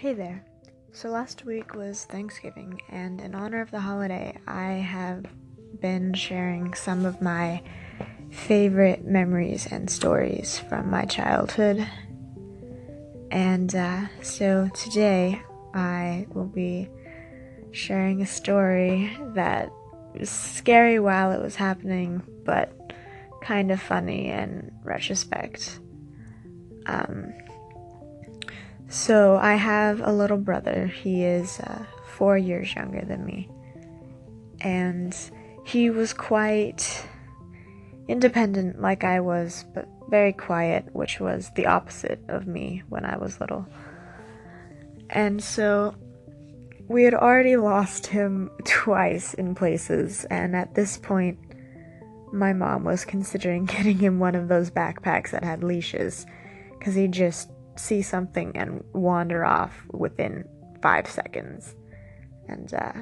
Hey there. So last week was Thanksgiving, and in honor of the holiday, I have been sharing some of my favorite memories and stories from my childhood. And uh, so today, I will be sharing a story that was scary while it was happening, but kind of funny in retrospect. Um, so I have a little brother. He is uh, four years younger than me. And he was quite independent, like I was, but very quiet, which was the opposite of me when I was little. And so we had already lost him twice in places, and at this point, my mom was considering getting him one of those backpacks that had leashes because he just see something and wander off within five seconds. And uh,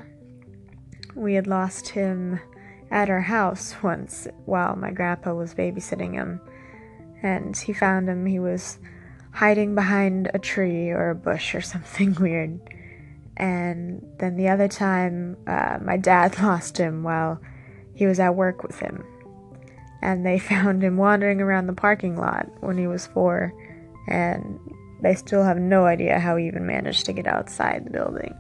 we had lost him at our house once while my grandpa was babysitting him. And he found him, he was hiding behind a tree or a bush or something weird. And then the other time, uh, my dad lost him while he was at work with him. And they found him wandering around the parking lot when he was four and they still have no idea how he even managed to get outside the building.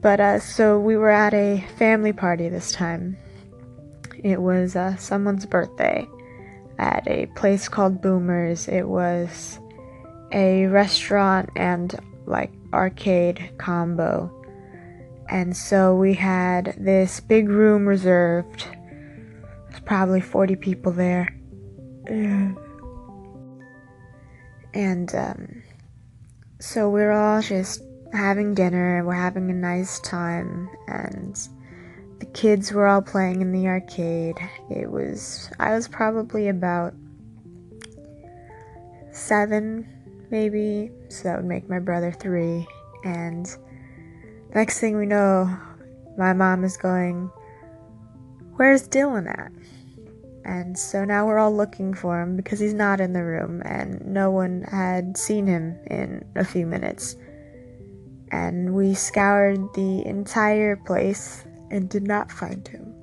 But uh, so we were at a family party this time. It was uh, someone's birthday at a place called Boomers. It was a restaurant and like arcade combo. And so we had this big room reserved. There's probably 40 people there. And um, so we're all just having dinner, we're having a nice time, and the kids were all playing in the arcade. It was, I was probably about seven, maybe, so that would make my brother three. And next thing we know, my mom is going, Where's Dylan at? And so now we're all looking for him because he's not in the room and no one had seen him in a few minutes. And we scoured the entire place and did not find him.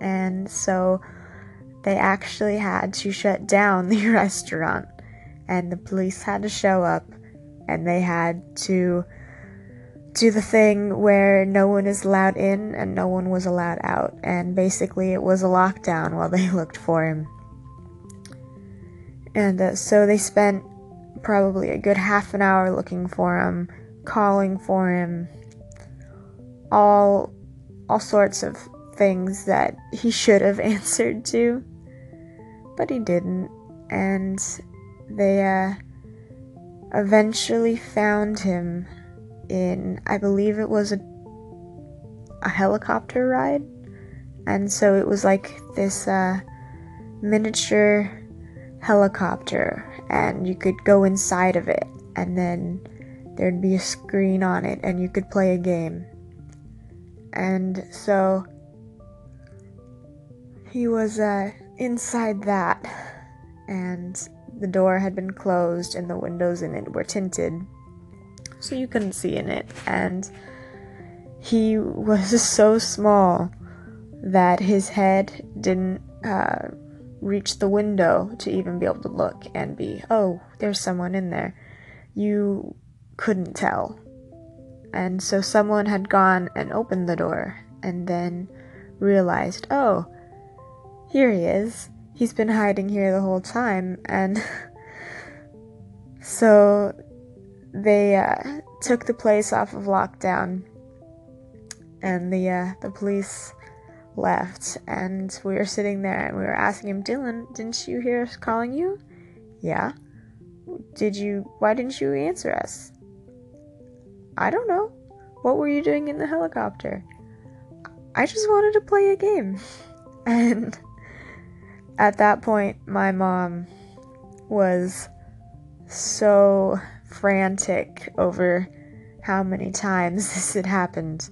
And so they actually had to shut down the restaurant and the police had to show up and they had to do the thing where no one is allowed in and no one was allowed out. And basically, it was a lockdown while they looked for him. And uh, so they spent probably a good half an hour looking for him, calling for him, all all sorts of things that he should have answered to, but he didn't. And they uh, eventually found him in, I believe it was a, a helicopter ride. And so it was like this uh, miniature helicopter, and you could go inside of it, and then there'd be a screen on it, and you could play a game. And so he was uh, inside that, and the door had been closed, and the windows in it were tinted so you couldn't see in it. And he was so small that his head didn't uh, reach the window to even be able to look and be, oh, there's someone in there. You couldn't tell. And so someone had gone and opened the door and then realized, oh, here he is. He's been hiding here the whole time. And so they uh, took the place off of lockdown, and the uh, the police left, and we were sitting there and we were asking him, Dylan, didn't you hear us calling you? Yeah. Did you? Why didn't you answer us? I don't know. What were you doing in the helicopter? I just wanted to play a game. And at that point, my mom was so frantic over how many times this had happened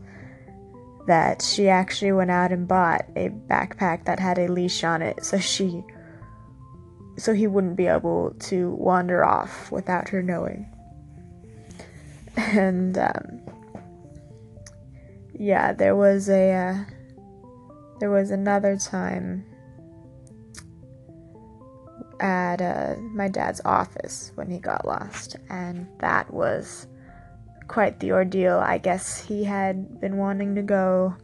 that she actually went out and bought a backpack that had a leash on it so she so he wouldn't be able to wander off without her knowing. And um, yeah, there was a uh, there was another time at uh, my dad's office when he got lost, and that was quite the ordeal. I guess he had been wanting to go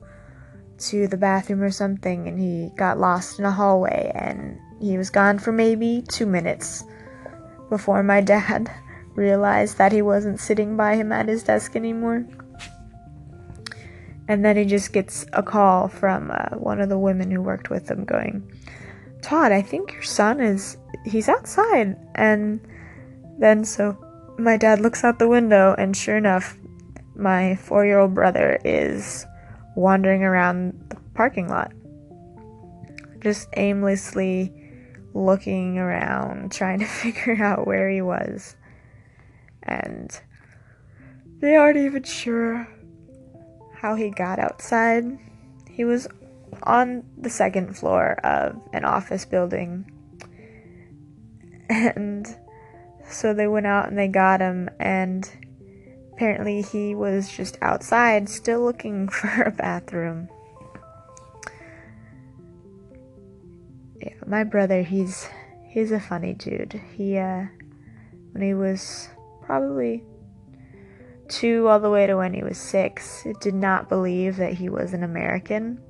to the bathroom or something, and he got lost in a hallway, and he was gone for maybe two minutes before my dad realized that he wasn't sitting by him at his desk anymore. And then he just gets a call from uh, one of the women who worked with him going, Todd, I think your son is, he's outside. And then so my dad looks out the window, and sure enough, my four year old brother is wandering around the parking lot, just aimlessly looking around, trying to figure out where he was. And they aren't even sure how he got outside. He was on the second floor of an office building. And so they went out and they got him, and apparently he was just outside still looking for a bathroom. Yeah, my brother, he's he's a funny dude. He uh when he was probably 2 all the way to when he was 6, did not believe that he was an American.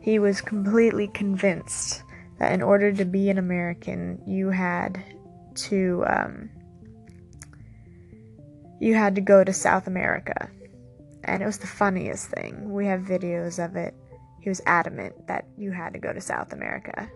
He was completely convinced that in order to be an American, you had to um, you had to go to South America. And it was the funniest thing. We have videos of it. He was adamant that you had to go to South America.